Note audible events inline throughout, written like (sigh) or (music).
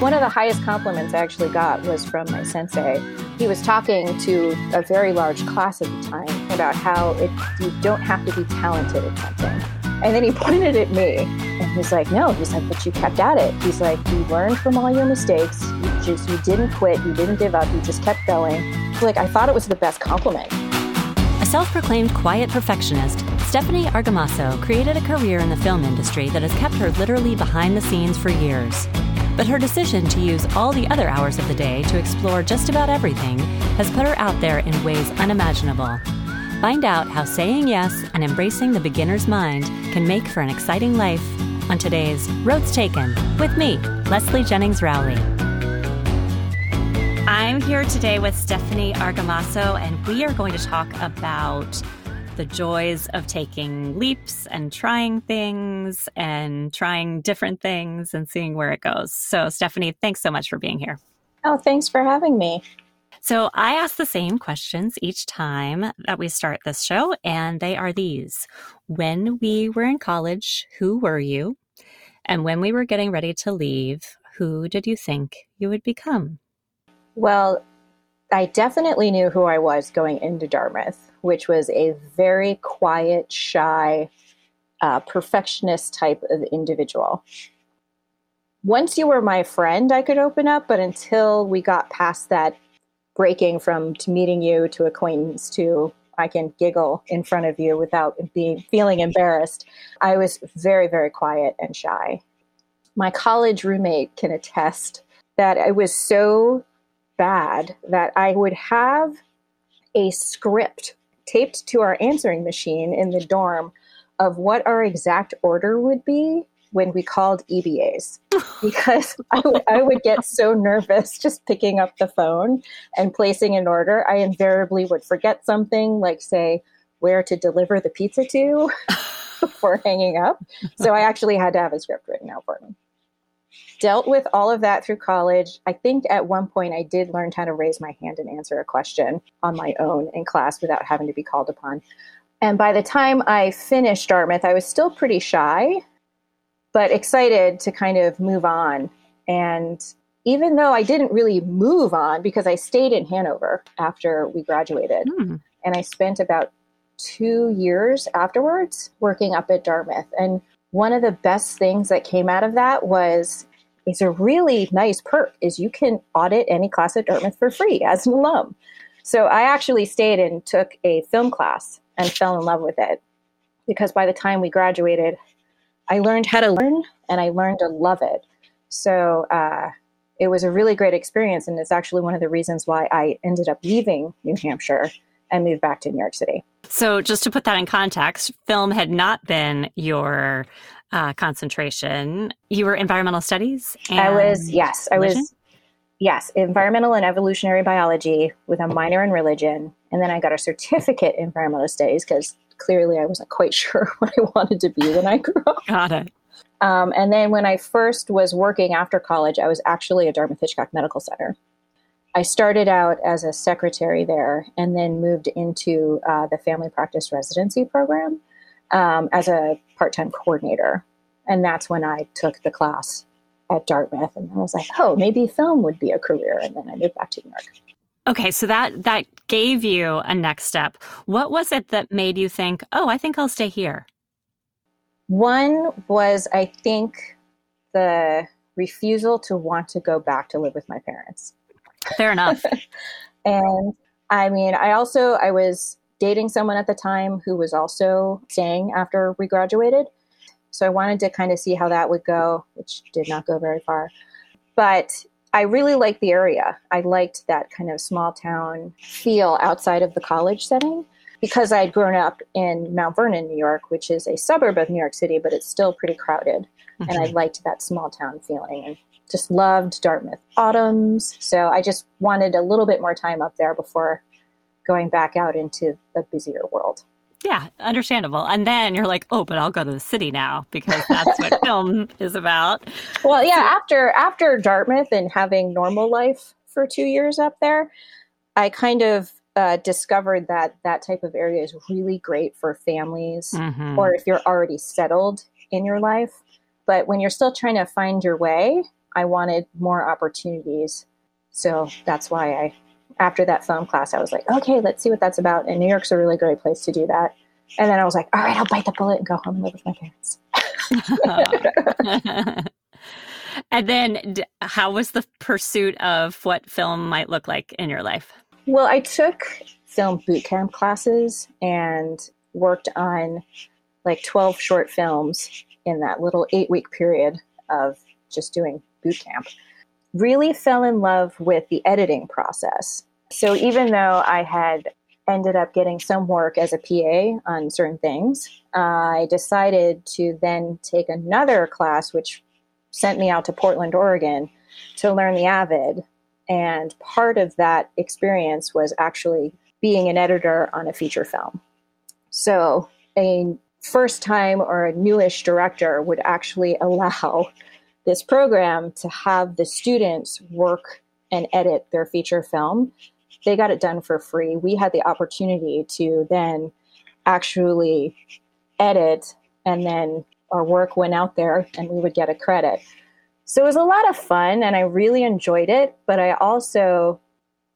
One of the highest compliments I actually got was from my sensei. He was talking to a very large class at the time about how it, you don't have to be talented at something. And then he (laughs) pointed at me and he's like, No, he's like, but you kept at it. He's like, You learned from all your mistakes. You just, you didn't quit. You didn't give up. You just kept going. Like, I thought it was the best compliment. A self proclaimed quiet perfectionist, Stephanie Argamasso created a career in the film industry that has kept her literally behind the scenes for years. But her decision to use all the other hours of the day to explore just about everything has put her out there in ways unimaginable. Find out how saying yes and embracing the beginner's mind can make for an exciting life on today's Roads Taken with me, Leslie Jennings Rowley. I'm here today with Stephanie Argamasso, and we are going to talk about the joys of taking leaps and trying things and trying different things and seeing where it goes. So, Stephanie, thanks so much for being here. Oh, thanks for having me. So, I ask the same questions each time that we start this show, and they are these When we were in college, who were you? And when we were getting ready to leave, who did you think you would become? Well, I definitely knew who I was going into Dartmouth which was a very quiet, shy, uh, perfectionist type of individual. Once you were my friend, I could open up, but until we got past that breaking from to meeting you to acquaintance to I can giggle in front of you without being feeling embarrassed, I was very, very quiet and shy. My college roommate can attest that I was so bad that I would have a script taped to our answering machine in the dorm of what our exact order would be when we called EBAs (laughs) because I, w- I would get so nervous just picking up the phone and placing an order. I invariably would forget something, like, say, where to deliver the pizza to (laughs) before hanging up. So I actually had to have a script written out for me dealt with all of that through college. I think at one point I did learn how to raise my hand and answer a question on my own in class without having to be called upon. And by the time I finished Dartmouth, I was still pretty shy, but excited to kind of move on. And even though I didn't really move on because I stayed in Hanover after we graduated, mm. and I spent about two years afterwards working up at Dartmouth. And one of the best things that came out of that was it's a really nice perk is you can audit any class at Dartmouth for free as an alum. So I actually stayed and took a film class and fell in love with it because by the time we graduated, I learned how to learn and I learned to love it. So uh, it was a really great experience, and it's actually one of the reasons why I ended up leaving New Hampshire and moved back to New York City. So, just to put that in context, film had not been your uh, concentration. You were environmental studies? I was, yes, I was, yes, environmental and evolutionary biology with a minor in religion. And then I got a certificate in environmental studies because clearly I wasn't quite (laughs) sure what I wanted to be when I grew up. Got it. Um, and then when I first was working after college, I was actually at Dartmouth Hitchcock Medical Center. I started out as a secretary there and then moved into uh, the family practice residency program um, as a part time coordinator. And that's when I took the class at Dartmouth. And I was like, oh, maybe film would be a career. And then I moved back to New York. Okay, so that that gave you a next step. What was it that made you think, "Oh, I think I'll stay here"? One was I think the refusal to want to go back to live with my parents. Fair enough. (laughs) and I mean, I also I was dating someone at the time who was also staying after we graduated. So I wanted to kind of see how that would go, which did not go very far. But I really liked the area. I liked that kind of small town feel outside of the college setting because I'd grown up in Mount Vernon, New York, which is a suburb of New York City, but it's still pretty crowded. Mm-hmm. And I liked that small town feeling and just loved Dartmouth autumns. So I just wanted a little bit more time up there before going back out into the busier world. Yeah, understandable. And then you're like, oh, but I'll go to the city now because that's what (laughs) film is about. Well, yeah, after after Dartmouth and having normal life for two years up there, I kind of uh, discovered that that type of area is really great for families mm-hmm. or if you're already settled in your life. But when you're still trying to find your way, I wanted more opportunities. So that's why I, after that film class, I was like, okay, let's see what that's about. And New York's a really great place to do that. And then I was like, all right, I'll bite the bullet and go home and live with my parents. (laughs) and then, how was the pursuit of what film might look like in your life? Well, I took film boot camp classes and worked on like 12 short films in that little eight week period of just doing boot camp. Really fell in love with the editing process. So even though I had ended up getting some work as a PA on certain things, I decided to then take another class, which sent me out to Portland, Oregon to learn the Avid. And part of that experience was actually being an editor on a feature film. So a first time or a newish director would actually (laughs) allow this program to have the students work and edit their feature film. They got it done for free. We had the opportunity to then actually edit, and then our work went out there and we would get a credit. So it was a lot of fun and I really enjoyed it, but I also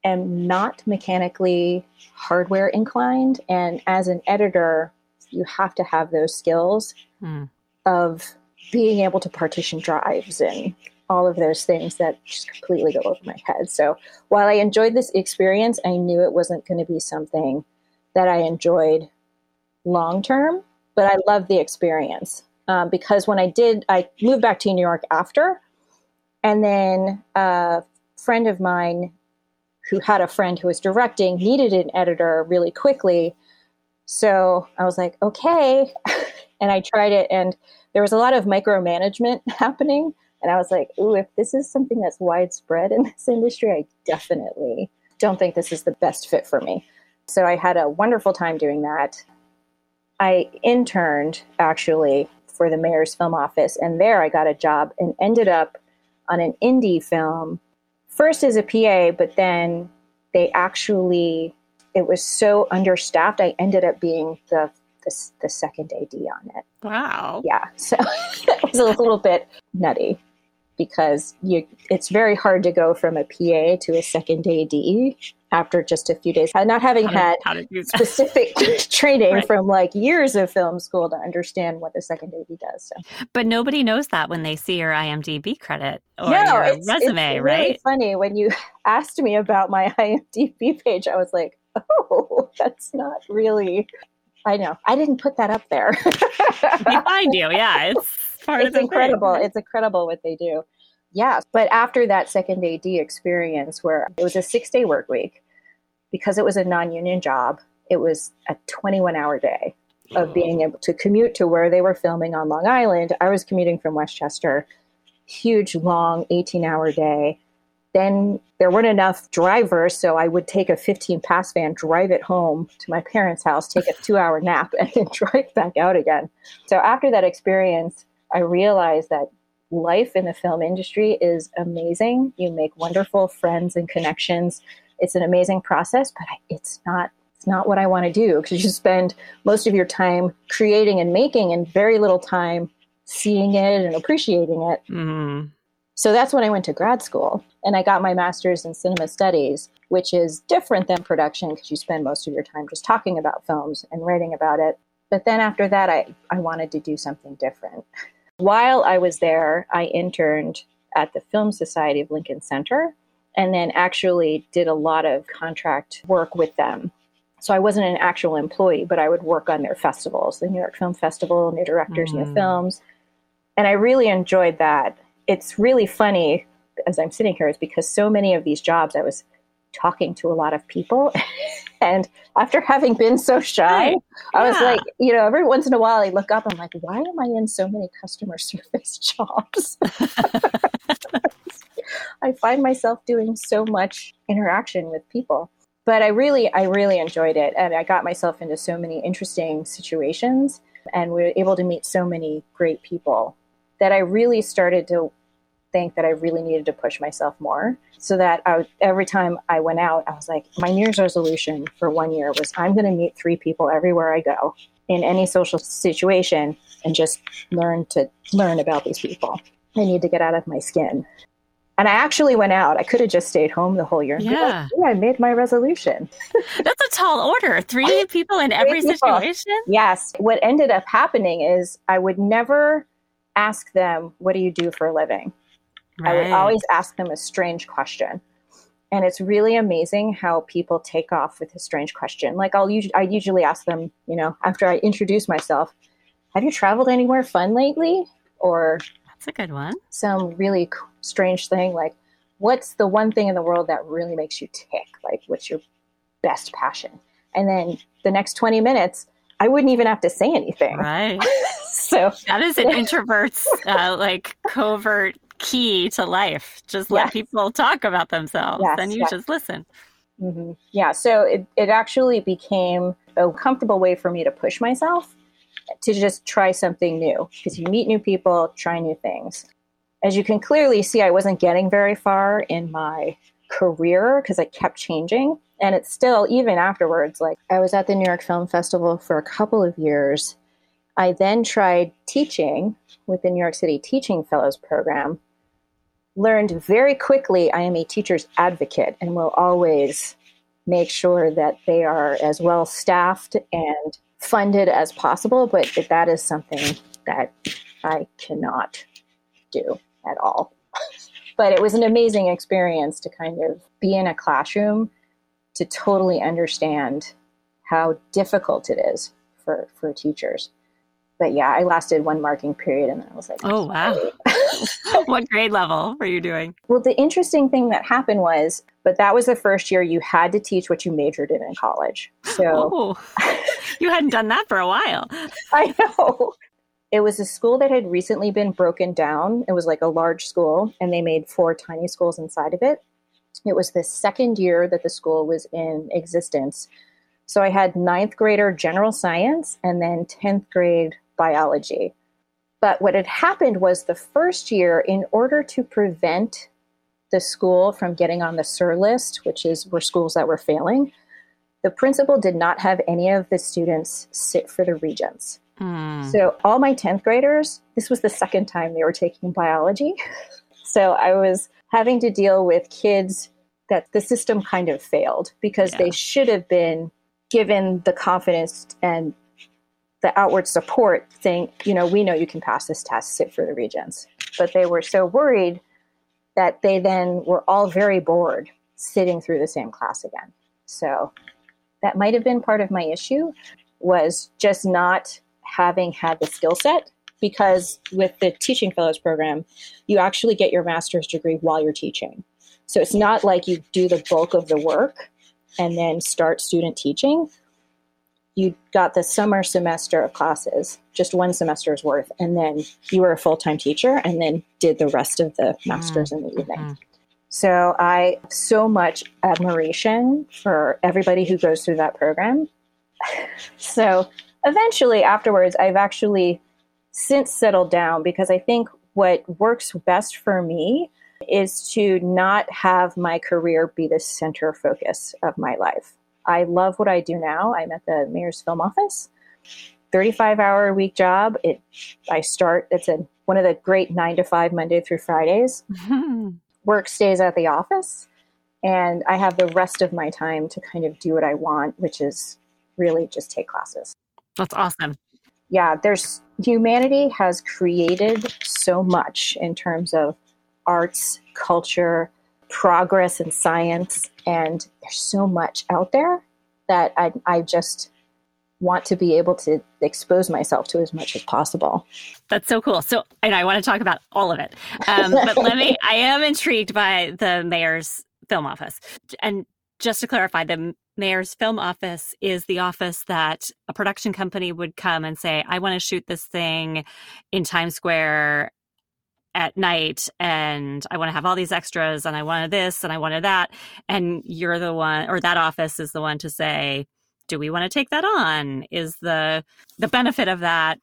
am not mechanically hardware inclined. And as an editor, you have to have those skills mm. of being able to partition drives and all of those things that just completely go over my head. So while I enjoyed this experience, I knew it wasn't going to be something that I enjoyed long term, but I loved the experience um, because when I did, I moved back to New York after, and then a friend of mine who had a friend who was directing needed an editor really quickly. So I was like, okay. (laughs) and I tried it, and there was a lot of micromanagement (laughs) happening. And I was like, ooh, if this is something that's widespread in (laughs) this industry, I definitely don't think this is the best fit for me. So I had a wonderful time doing that. I interned actually for the mayor's film office, and there I got a job and ended up on an indie film first as a PA, but then they actually, it was so understaffed, I ended up being the, the, the second AD on it. Wow. Yeah. (laughs) So it was a little bit nutty because you, it's very hard to go from a PA to a second AD after just a few days, not having had specific (laughs) training right. from like years of film school to understand what the second AD does. So. But nobody knows that when they see your IMDb credit or no, your it's, resume, it's right? Really funny when you (laughs) asked me about my IMDb page, I was like, oh, that's not really. I know. I didn't put that up there. (laughs) they find you, yeah. (laughs) It's part it's incredible. Thing. It's incredible what they do. Yeah. But after that second AD experience, where it was a six day work week, because it was a non union job, it was a 21 hour day of being able to commute to where they were filming on Long Island. I was commuting from Westchester, huge, long 18 hour day. Then there weren't enough drivers, so I would take a 15 pass van, drive it home to my parents' house, take a two hour nap, (laughs) and then drive back out again. So after that experience, I realized that life in the film industry is amazing. You make wonderful friends and connections. It's an amazing process, but it's not it's not what I want to do because you spend most of your time creating and making and very little time seeing it and appreciating it. Mm-hmm. So that's when I went to grad school and I got my master's in cinema studies, which is different than production because you spend most of your time just talking about films and writing about it. But then after that, I, I wanted to do something different. While I was there, I interned at the Film Society of Lincoln Center and then actually did a lot of contract work with them. So I wasn't an actual employee, but I would work on their festivals, the New York Film Festival, new directors, mm. new films. And I really enjoyed that. It's really funny as I'm sitting here is because so many of these jobs I was talking to a lot of people. (laughs) and after having been so shy, yeah. I was like, you know, every once in a while I look up, I'm like, why am I in so many customer (laughs) service jobs? (laughs) I find myself doing so much interaction with people. But I really, I really enjoyed it. And I got myself into so many interesting situations and we were able to meet so many great people that I really started to think that I really needed to push myself more. So that I, every time I went out, I was like, my New Year's resolution for one year was I'm going to meet three people everywhere I go in any social situation and just learn to learn about these people. I need to get out of my skin. And I actually went out. I could have just stayed home the whole year. Yeah. Like, I made my resolution. (laughs) That's a tall order. Three people in every people. situation? Yes. What ended up happening is I would never ask them, What do you do for a living? I would always ask them a strange question. And it's really amazing how people take off with a strange question. Like I'll usually, I usually ask them, you know, after I introduce myself, have you traveled anywhere fun lately? Or that's a good one. Some really strange thing like, what's the one thing in the world that really makes you tick? Like, what's your best passion? And then the next 20 minutes, I wouldn't even have to say anything. Right. (laughs) so that is an introvert's uh, like covert key to life. Just let yes. people talk about themselves, yes, and you yes. just listen. Mm-hmm. Yeah. So it, it actually became a comfortable way for me to push myself to just try something new because you meet new people, try new things. As you can clearly see, I wasn't getting very far in my career because I kept changing. And it's still, even afterwards, like I was at the New York Film Festival for a couple of years. I then tried teaching with the New York City Teaching Fellows Program. Learned very quickly I am a teacher's advocate and will always make sure that they are as well staffed and funded as possible, but that is something that I cannot do at all. (laughs) but it was an amazing experience to kind of be in a classroom to totally understand how difficult it is for, for teachers. But yeah, I lasted one marking period and then I was like, oh, wow. (laughs) what grade level were you doing? Well, the interesting thing that happened was, but that was the first year you had to teach what you majored in in college. So (laughs) you hadn't done that for a while. I know. It was a school that had recently been broken down. It was like a large school, and they made four tiny schools inside of it. It was the second year that the school was in existence. So I had ninth grader general science and then 10th grade biology. But what had happened was the first year, in order to prevent the school from getting on the SURR list, which is were schools that were failing, the principal did not have any of the students sit for the regents. Mm. So all my 10th graders, this was the second time they were taking biology. (laughs) so I was having to deal with kids that the system kind of failed because yeah. they should have been given the confidence and the outward support saying, you know, we know you can pass this test, sit for the regents. But they were so worried that they then were all very bored sitting through the same class again. So that might have been part of my issue was just not having had the skill set because with the teaching fellows program, you actually get your master's degree while you're teaching. So it's not like you do the bulk of the work and then start student teaching you got the summer semester of classes, just one semester's worth, and then you were a full time teacher and then did the rest of the masters mm-hmm. in the evening. Mm-hmm. So I have so much admiration for everybody who goes through that program. (laughs) so eventually, afterwards, I've actually since settled down because I think what works best for me is to not have my career be the center focus of my life. I love what I do now. I'm at the mayor's film office. 35 hour a week job. It I start it's a one of the great 9 to 5 Monday through Fridays. (laughs) Work stays at the office and I have the rest of my time to kind of do what I want, which is really just take classes. That's awesome. Yeah, there's humanity has created so much in terms of arts, culture, progress in science, and there's so much out there that I, I just want to be able to expose myself to as much as possible. That's so cool. So, and I want to talk about all of it. Um, but let me, (laughs) I am intrigued by the mayor's film office. And just to clarify, the mayor's film office is the office that a production company would come and say, I want to shoot this thing in Times Square at night and I want to have all these extras and I wanted this and I wanted that. And you're the one, or that office is the one to say, do we want to take that on? Is the the benefit of that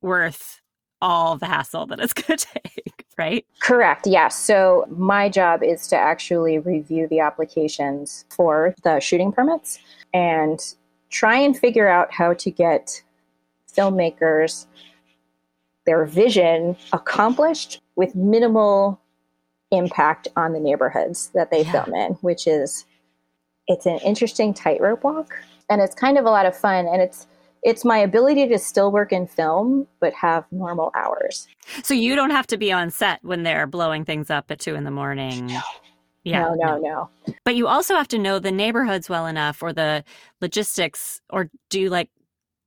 worth all the hassle that it's (laughs) going to take, right? Correct. Yes. So my job is to actually review the applications for the shooting permits and try and figure out how to get filmmakers their vision accomplished with minimal impact on the neighborhoods that they yeah. film in, which is it's an interesting tightrope walk and it's kind of a lot of fun and it's it's my ability to still work in film but have normal hours. So you don't have to be on set when they're blowing things up at two in the morning. No. Yeah, no, no, no. But you also have to know the neighborhoods well enough or the logistics, or do you like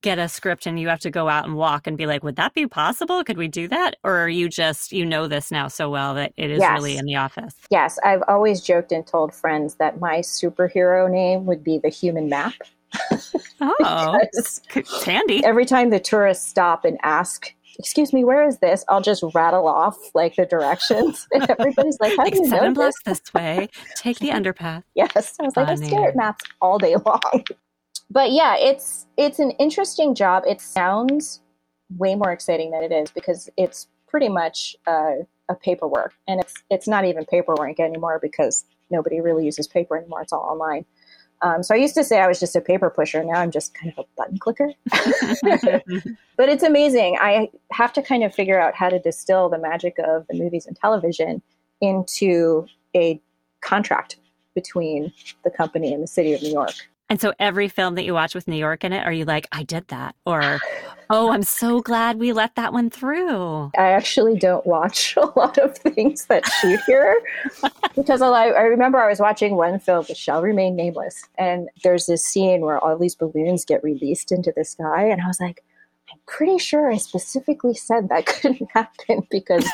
get a script and you have to go out and walk and be like, would that be possible? Could we do that? Or are you just, you know, this now so well that it is yes. really in the office? Yes. I've always joked and told friends that my superhero name would be the human map. (laughs) oh, it's (laughs) handy. Every time the tourists stop and ask, excuse me, where is this? I'll just rattle off like the directions. And (laughs) everybody's like, how like do you seven know blocks this? this way. Take the underpath. Yes. I was Funny. like, I stare at maps all day long but yeah, it's it's an interesting job. It sounds way more exciting than it is because it's pretty much uh, a paperwork, and it's it's not even paperwork anymore because nobody really uses paper anymore. It's all online. Um, so I used to say I was just a paper pusher. Now I'm just kind of a button clicker. (laughs) but it's amazing. I have to kind of figure out how to distill the magic of the movies and television into a contract between the company and the city of New York. And so every film that you watch with New York in it, are you like, I did that? Or, (sighs) oh, I'm so glad we let that one through? I actually don't watch (laughs) a lot of things that shoot here (laughs) because I, I remember I was watching one film, which shall remain nameless. And there's this scene where all these balloons get released into the sky. And I was like, I'm pretty sure I specifically said that (laughs) couldn't happen because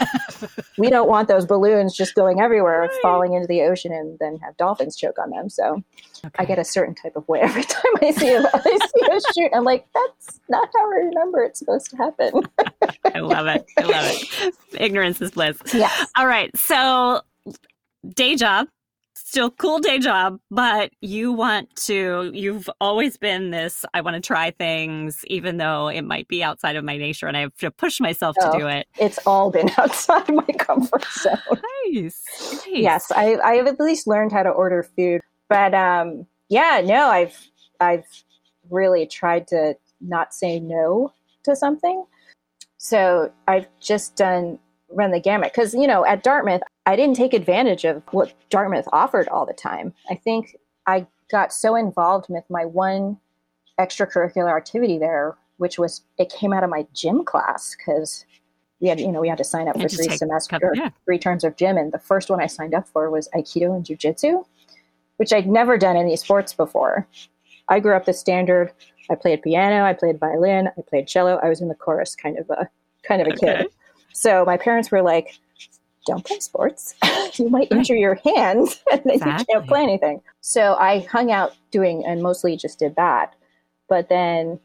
we don't want those balloons just going everywhere, right. falling into the ocean, and then have dolphins choke on them. So okay. I get a certain type of way every (laughs) time I see a, I see a shoot. I'm like, that's not how I remember it's supposed to happen. I love it. I love it. (laughs) Ignorance is bliss. Yes. All right. So day job still cool day job, but you want to, you've always been this, I want to try things, even though it might be outside of my nature and I have to push myself oh, to do it. It's all been (laughs) outside my comfort (laughs) zone. Nice. nice. Yes. I, I have at least learned how to order food, but, um, yeah, no, I've, I've really tried to not say no to something. So I've just done run the gamut because you know at Dartmouth I didn't take advantage of what Dartmouth offered all the time. I think I got so involved with my one extracurricular activity there, which was it came out of my gym class because we had you know we had to sign up for three semesters, yeah. three terms of gym, and the first one I signed up for was Aikido and Jiu-Jitsu, which I'd never done any sports before. I grew up the standard. I played piano, I played violin, I played cello. I was in the chorus, kind of a kind of a okay. kid. So my parents were like, don't play sports. (laughs) you might injure your hands (laughs) and then exactly. you can't play anything. So I hung out doing and mostly just did that. But then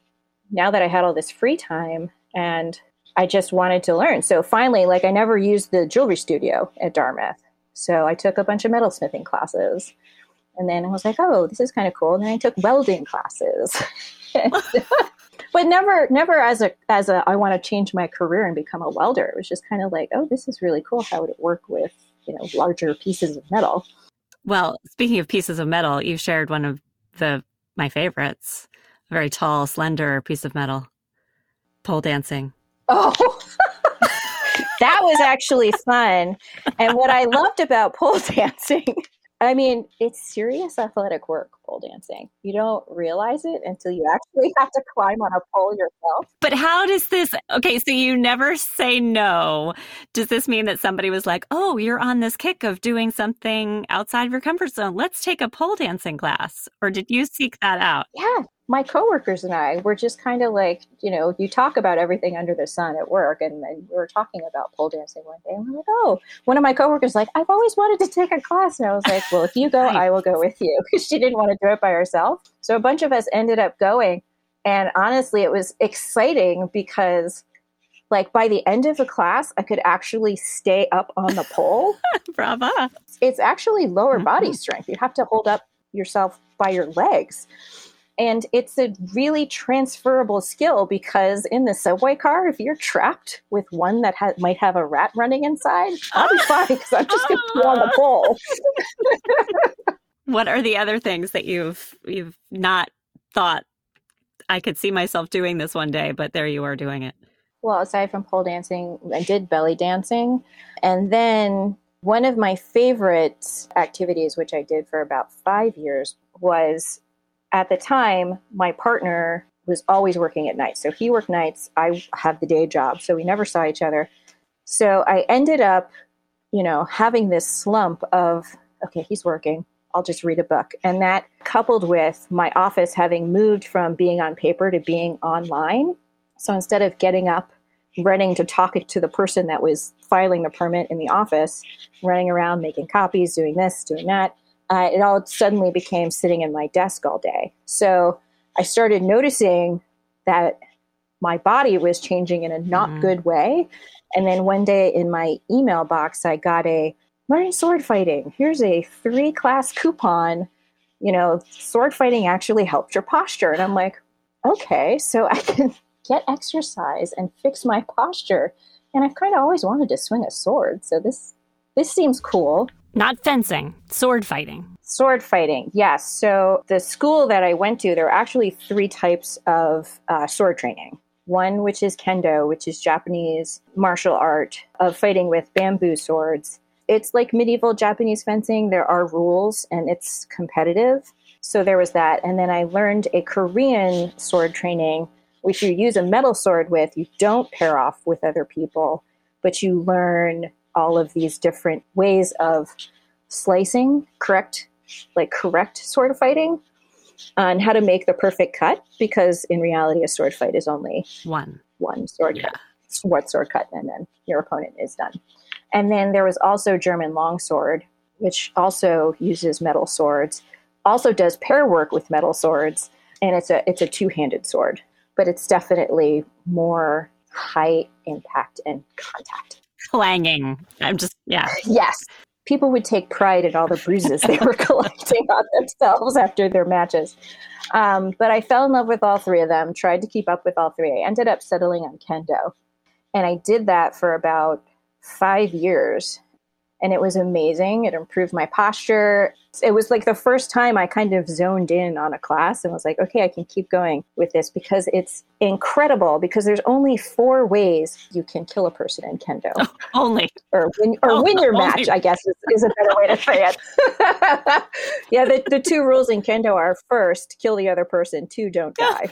now that I had all this free time and I just wanted to learn. So finally, like I never used the jewelry studio at Dartmouth. So I took a bunch of metalsmithing classes. And then I was like, oh, this is kind of cool. And then I took welding classes. (laughs) but never never as a as a I want to change my career and become a welder. It was just kind of like, oh, this is really cool. How would it work with you know larger pieces of metal? Well, speaking of pieces of metal, you shared one of the my favorites, a very tall, slender piece of metal, pole dancing. Oh. (laughs) that was actually fun. And what I loved about pole (laughs) dancing I mean, it's serious athletic work, pole dancing. You don't realize it until you actually (laughs) have to climb on a pole yourself. But how does this, okay, so you never say no. Does this mean that somebody was like, oh, you're on this kick of doing something outside of your comfort zone? Let's take a pole dancing class. Or did you seek that out? Yeah, my coworkers and I were just kind of like, you know, you talk about everything under the sun at work, and, and we were talking about pole dancing one day, and we're like, oh, one of my coworkers like, I've always wanted to take a class, and I was like, well, if you go, (laughs) I will go with you, (laughs) because she didn't want to do it by herself. So a bunch of us ended up going, and honestly, it was exciting because. Like by the end of the class, I could actually stay up on the pole. (laughs) Brava. It's actually lower mm-hmm. body strength. You have to hold up yourself by your legs. And it's a really transferable skill because in the subway car, if you're trapped with one that ha- might have a rat running inside, I'll be (laughs) fine because I'm just going to be on the pole. (laughs) what are the other things that you've you've not thought I could see myself doing this one day, but there you are doing it? Well, aside from pole dancing, I did belly dancing. And then one of my favorite activities, which I did for about five years, was at the time, my partner was always working at night. So he worked nights, I have the day job. So we never saw each other. So I ended up, you know, having this slump of, okay, he's working. I'll just read a book. And that coupled with my office having moved from being on paper to being online. So instead of getting up, running to talk to the person that was filing the permit in the office, running around making copies, doing this, doing that, uh, it all suddenly became sitting in my desk all day. So I started noticing that my body was changing in a not mm-hmm. good way. And then one day in my email box, I got a learning sword fighting. Here's a three class coupon. You know, sword fighting actually helped your posture. And I'm like, okay, so (laughs) I can get exercise and fix my posture. And I've kind of always wanted to swing a sword. So this this seems cool. Not fencing, sword fighting. Sword fighting, yes. So the school that I went to, there are actually three types of uh, sword training. One, which is kendo, which is Japanese martial art of fighting with bamboo swords. It's like medieval Japanese fencing. There are rules and it's competitive. So there was that. And then I learned a Korean sword training, which you use a metal sword with. You don't pair off with other people, but you learn all of these different ways of slicing, correct, like correct sword fighting, on how to make the perfect cut. Because in reality, a sword fight is only one one sword yeah. cut, what sword cut, and then your opponent is done. And then there was also German longsword, which also uses metal swords, also does pair work with metal swords, and it's a it's a two handed sword, but it's definitely more high impact and contact clanging. I'm just, yeah. (laughs) Yes. People would take pride in all the bruises they were (laughs) collecting on themselves after their matches. Um, but I fell in love with all three of them, tried to keep up with all three. I ended up settling on kendo. And I did that for about five years and it was amazing. It improved my posture. It was like the first time I kind of zoned in on a class and was like, okay, I can keep going with this because it's incredible because there's only four ways you can kill a person in kendo. Oh, only. Or win, or oh, win your only. match, I guess is, is, a better way to say it. (laughs) yeah, the, the two rules in kendo are first, kill the other person, two, don't die.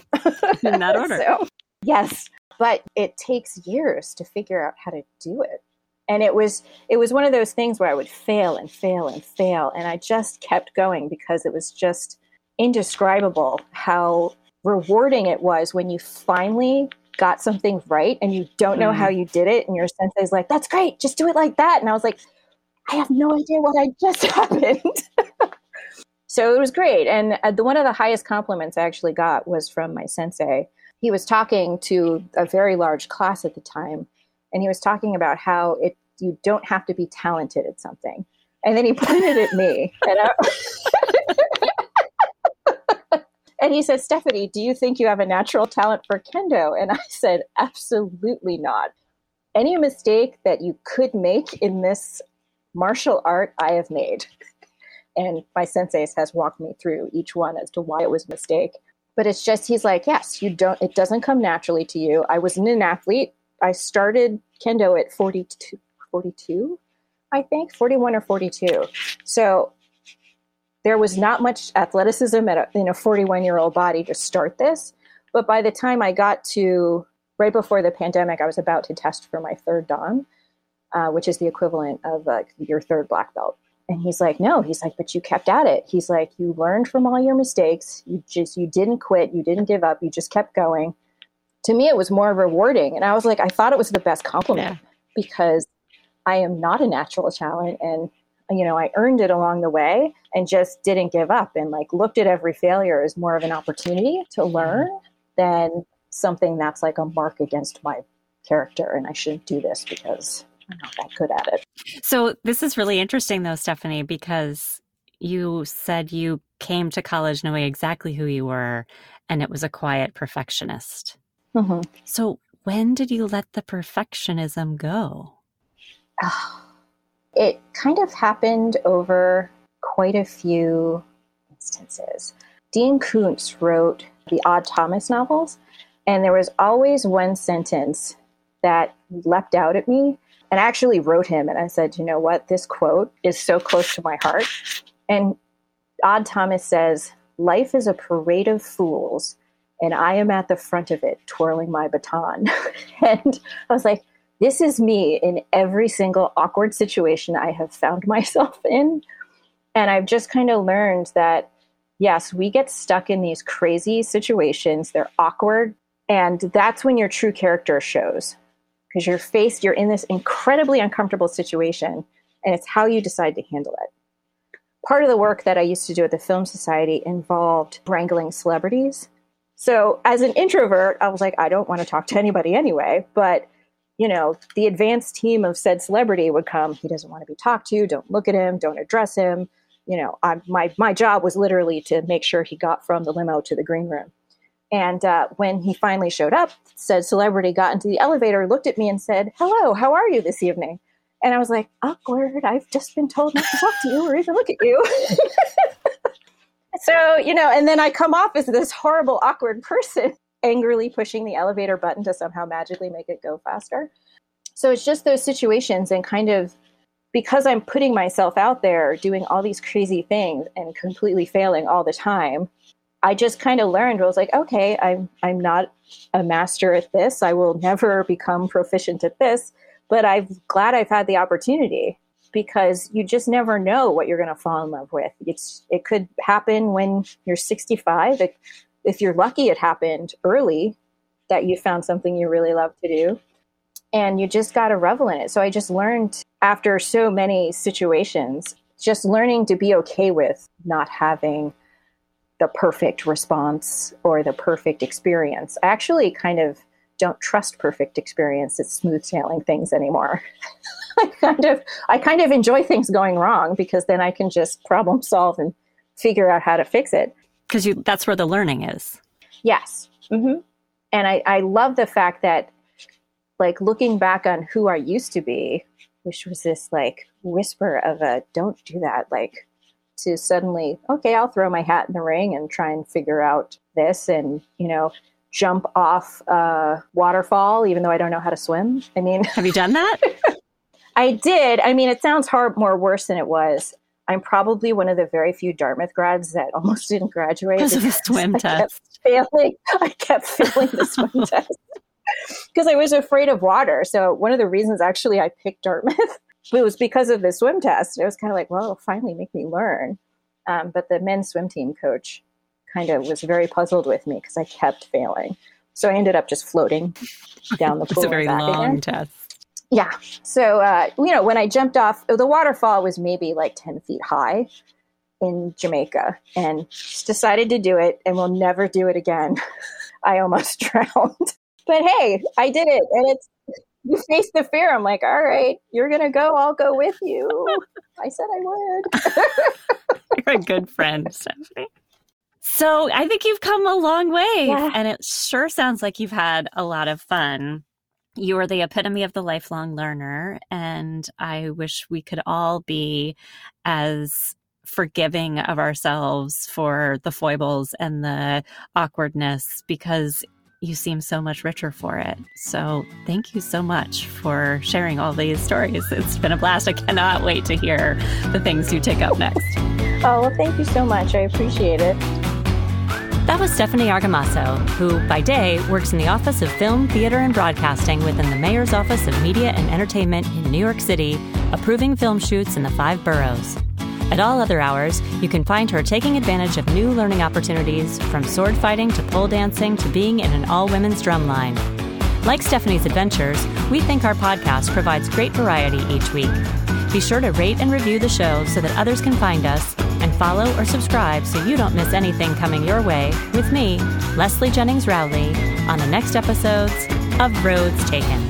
in that (laughs) order. So, yes, but it takes years to figure out how to do it and it was it was one of those things where I would fail and fail and fail. And I just kept going because it was just indescribable how rewarding it was when you finally got something right and you don't know mm. how you did it. And your sensei is like that's great. Just do it like that. And I was like I have no idea what I just (laughs) happened. (laughs) So it was great. And uh, the one of the highest compliments I actually got was from my sensei. He was talking to a very large class at the time and he was talking about how it you don't have to be talented at something. And then he (laughs) pointed it at me, and, I, (laughs) and he said, "Stephanie, do you think you have a natural talent for kendo?" And I said, "Absolutely not. Any mistake that you could make in this martial art, I have made." And my sensei has walked me through each one as to why it was a mistake. But it's just he's like, yes, you don't. It doesn't come naturally to you. I wasn't an athlete. I started kendo at 42, 42, I think, 41 or 42. So there was not much athleticism at a you know 41 year old body to start this. But by the time I got to right before the pandemic, I was about to test for my third dan, uh, which is the equivalent of uh, your third black belt. And he's like, no, he's like, but you kept at it. He's like, you learned from all your mistakes. You just, you didn't quit. You didn't give up. You just kept going to me, it was more rewarding. And I was like, I thought it was the best compliment yeah. because I am not a natural talent. And, you know, I earned it along the way and just didn't give up and like looked at every failure as more of an opportunity to mm-hmm. learn than something that's like a mark against my character. And I shouldn't do this because I'm not that good at it. So this is really interesting though, Stephanie, because you said you came to college knowing exactly who you were and it was a quiet perfectionist. Mm-hmm. So, when did you let the perfectionism go? Oh, it kind of happened over quite a few instances. Dean Koontz wrote the Odd Thomas novels, and there was always one sentence that leapt out at me and I actually wrote him and I said, you know what, this quote is so close to my heart. And Odd Thomas says, Life is a parade of fools, and I am at the front of it, twirling my baton. (laughs) and I was like, this is me in every single awkward situation I have found (laughs) myself in. And I've just kind of learned that, yes, we get stuck in these crazy situations, they're awkward. And that's when your true character shows because you're faced, you're in this incredibly uncomfortable situation, and it's how you decide to handle it. Part of the work that I used to do at the Film Society involved wrangling celebrities. So, as an introvert, I was like, I don't want to talk to anybody anyway. But, you know, the advanced team of said celebrity would come. He doesn't want to be talked to. Don't look at him. Don't address him. You know, I, my, my job was literally to make sure he got from the limo to the green room. And uh, when he finally showed up, said celebrity got into the elevator, looked at me, and said, "Hello, how are you this evening?" And I was like, "Awkward. I've just been told not to talk to you or even look at you." (laughs) so you know, and then I come off as this horrible, awkward person, angrily pushing the elevator button to somehow magically make it go faster. So it's just those situations, and kind of because I'm putting myself out there, doing all these crazy things, and completely failing all the time I just kind of learned. I was like, okay, I'm I'm not a master at this. I will never become proficient at this, but I'm glad I've had the opportunity because you just never know what you're going to fall in love with. It's it could happen when you're 65. It, if you're lucky, it happened early that you found something you really love to do, and you just got to revel in it. So I just learned after so many situations, just learning to be okay with not having the perfect response or the perfect experience. I actually kind of don't trust perfect experience It's smooth sailing things anymore. (laughs) I kind of I kind of enjoy things going wrong because then I can just problem solve and figure out how to fix it. Because you that's where the learning is. Yes. Mm-hmm. And I, I love the fact that like looking back on who I used to be, which was this like whisper of a don't do that, like to suddenly, okay, I'll throw my hat in the ring and try and figure out this and, you know, jump off a waterfall, even though I don't know how to swim. I mean, have you done that? (laughs) I did. I mean, it sounds hard, more worse than it was. I'm probably one of the very few Dartmouth grads that almost didn't graduate because of the swim I test. Kept failing. (laughs) I kept failing the swim (laughs) test because I was afraid of water. So one of the reasons actually I picked Dartmouth it (laughs) was because of the swim test. It was kind of like, well, finally make me learn. Um, but the men's swim team coach kind of was very puzzled with me because I kept failing. So I ended up just floating down the pool. it's a very long again. test. Yeah. So, uh, you know, when I jumped off, the waterfall was maybe like 10 feet high in Jamaica and decided to do it and will never do it again. (laughs) I almost (laughs) drowned. But hey, I did it. And it's you face the fear. I'm like, all right, you're gonna go. I'll go with you. (laughs) I said I would. you're a good friend, Stephanie. So I think you've come a long way, yeah. and it sure sounds like you've had a lot of fun. You are the epitome of the lifelong learner, and I wish we could all be as forgiving of ourselves for the foibles and the awkwardness because you seem so much richer for it. So thank you so much for sharing all these stories. It's been a blast. I cannot wait to hear the things you take up next. Oh, well, thank you so much. I appreciate it. That was Stephanie Argamasson, who by day works in the Office of Film, Theater, and Broadcasting within the Mayor's Office of Media and Entertainment in New York City, approving film shoots in the five boroughs. At all other hours, you can find her taking advantage of new learning opportunities from sword fighting to pole dancing to being in an all women's drumline. Like Stephanie's adventures, we think our podcast provides great variety each week. Be sure to rate and review the show so that others can find us, follow or subscribe so you don't miss anything coming your way with me, Leslie Jennings Rowley, on the next episodes of Roads Taken.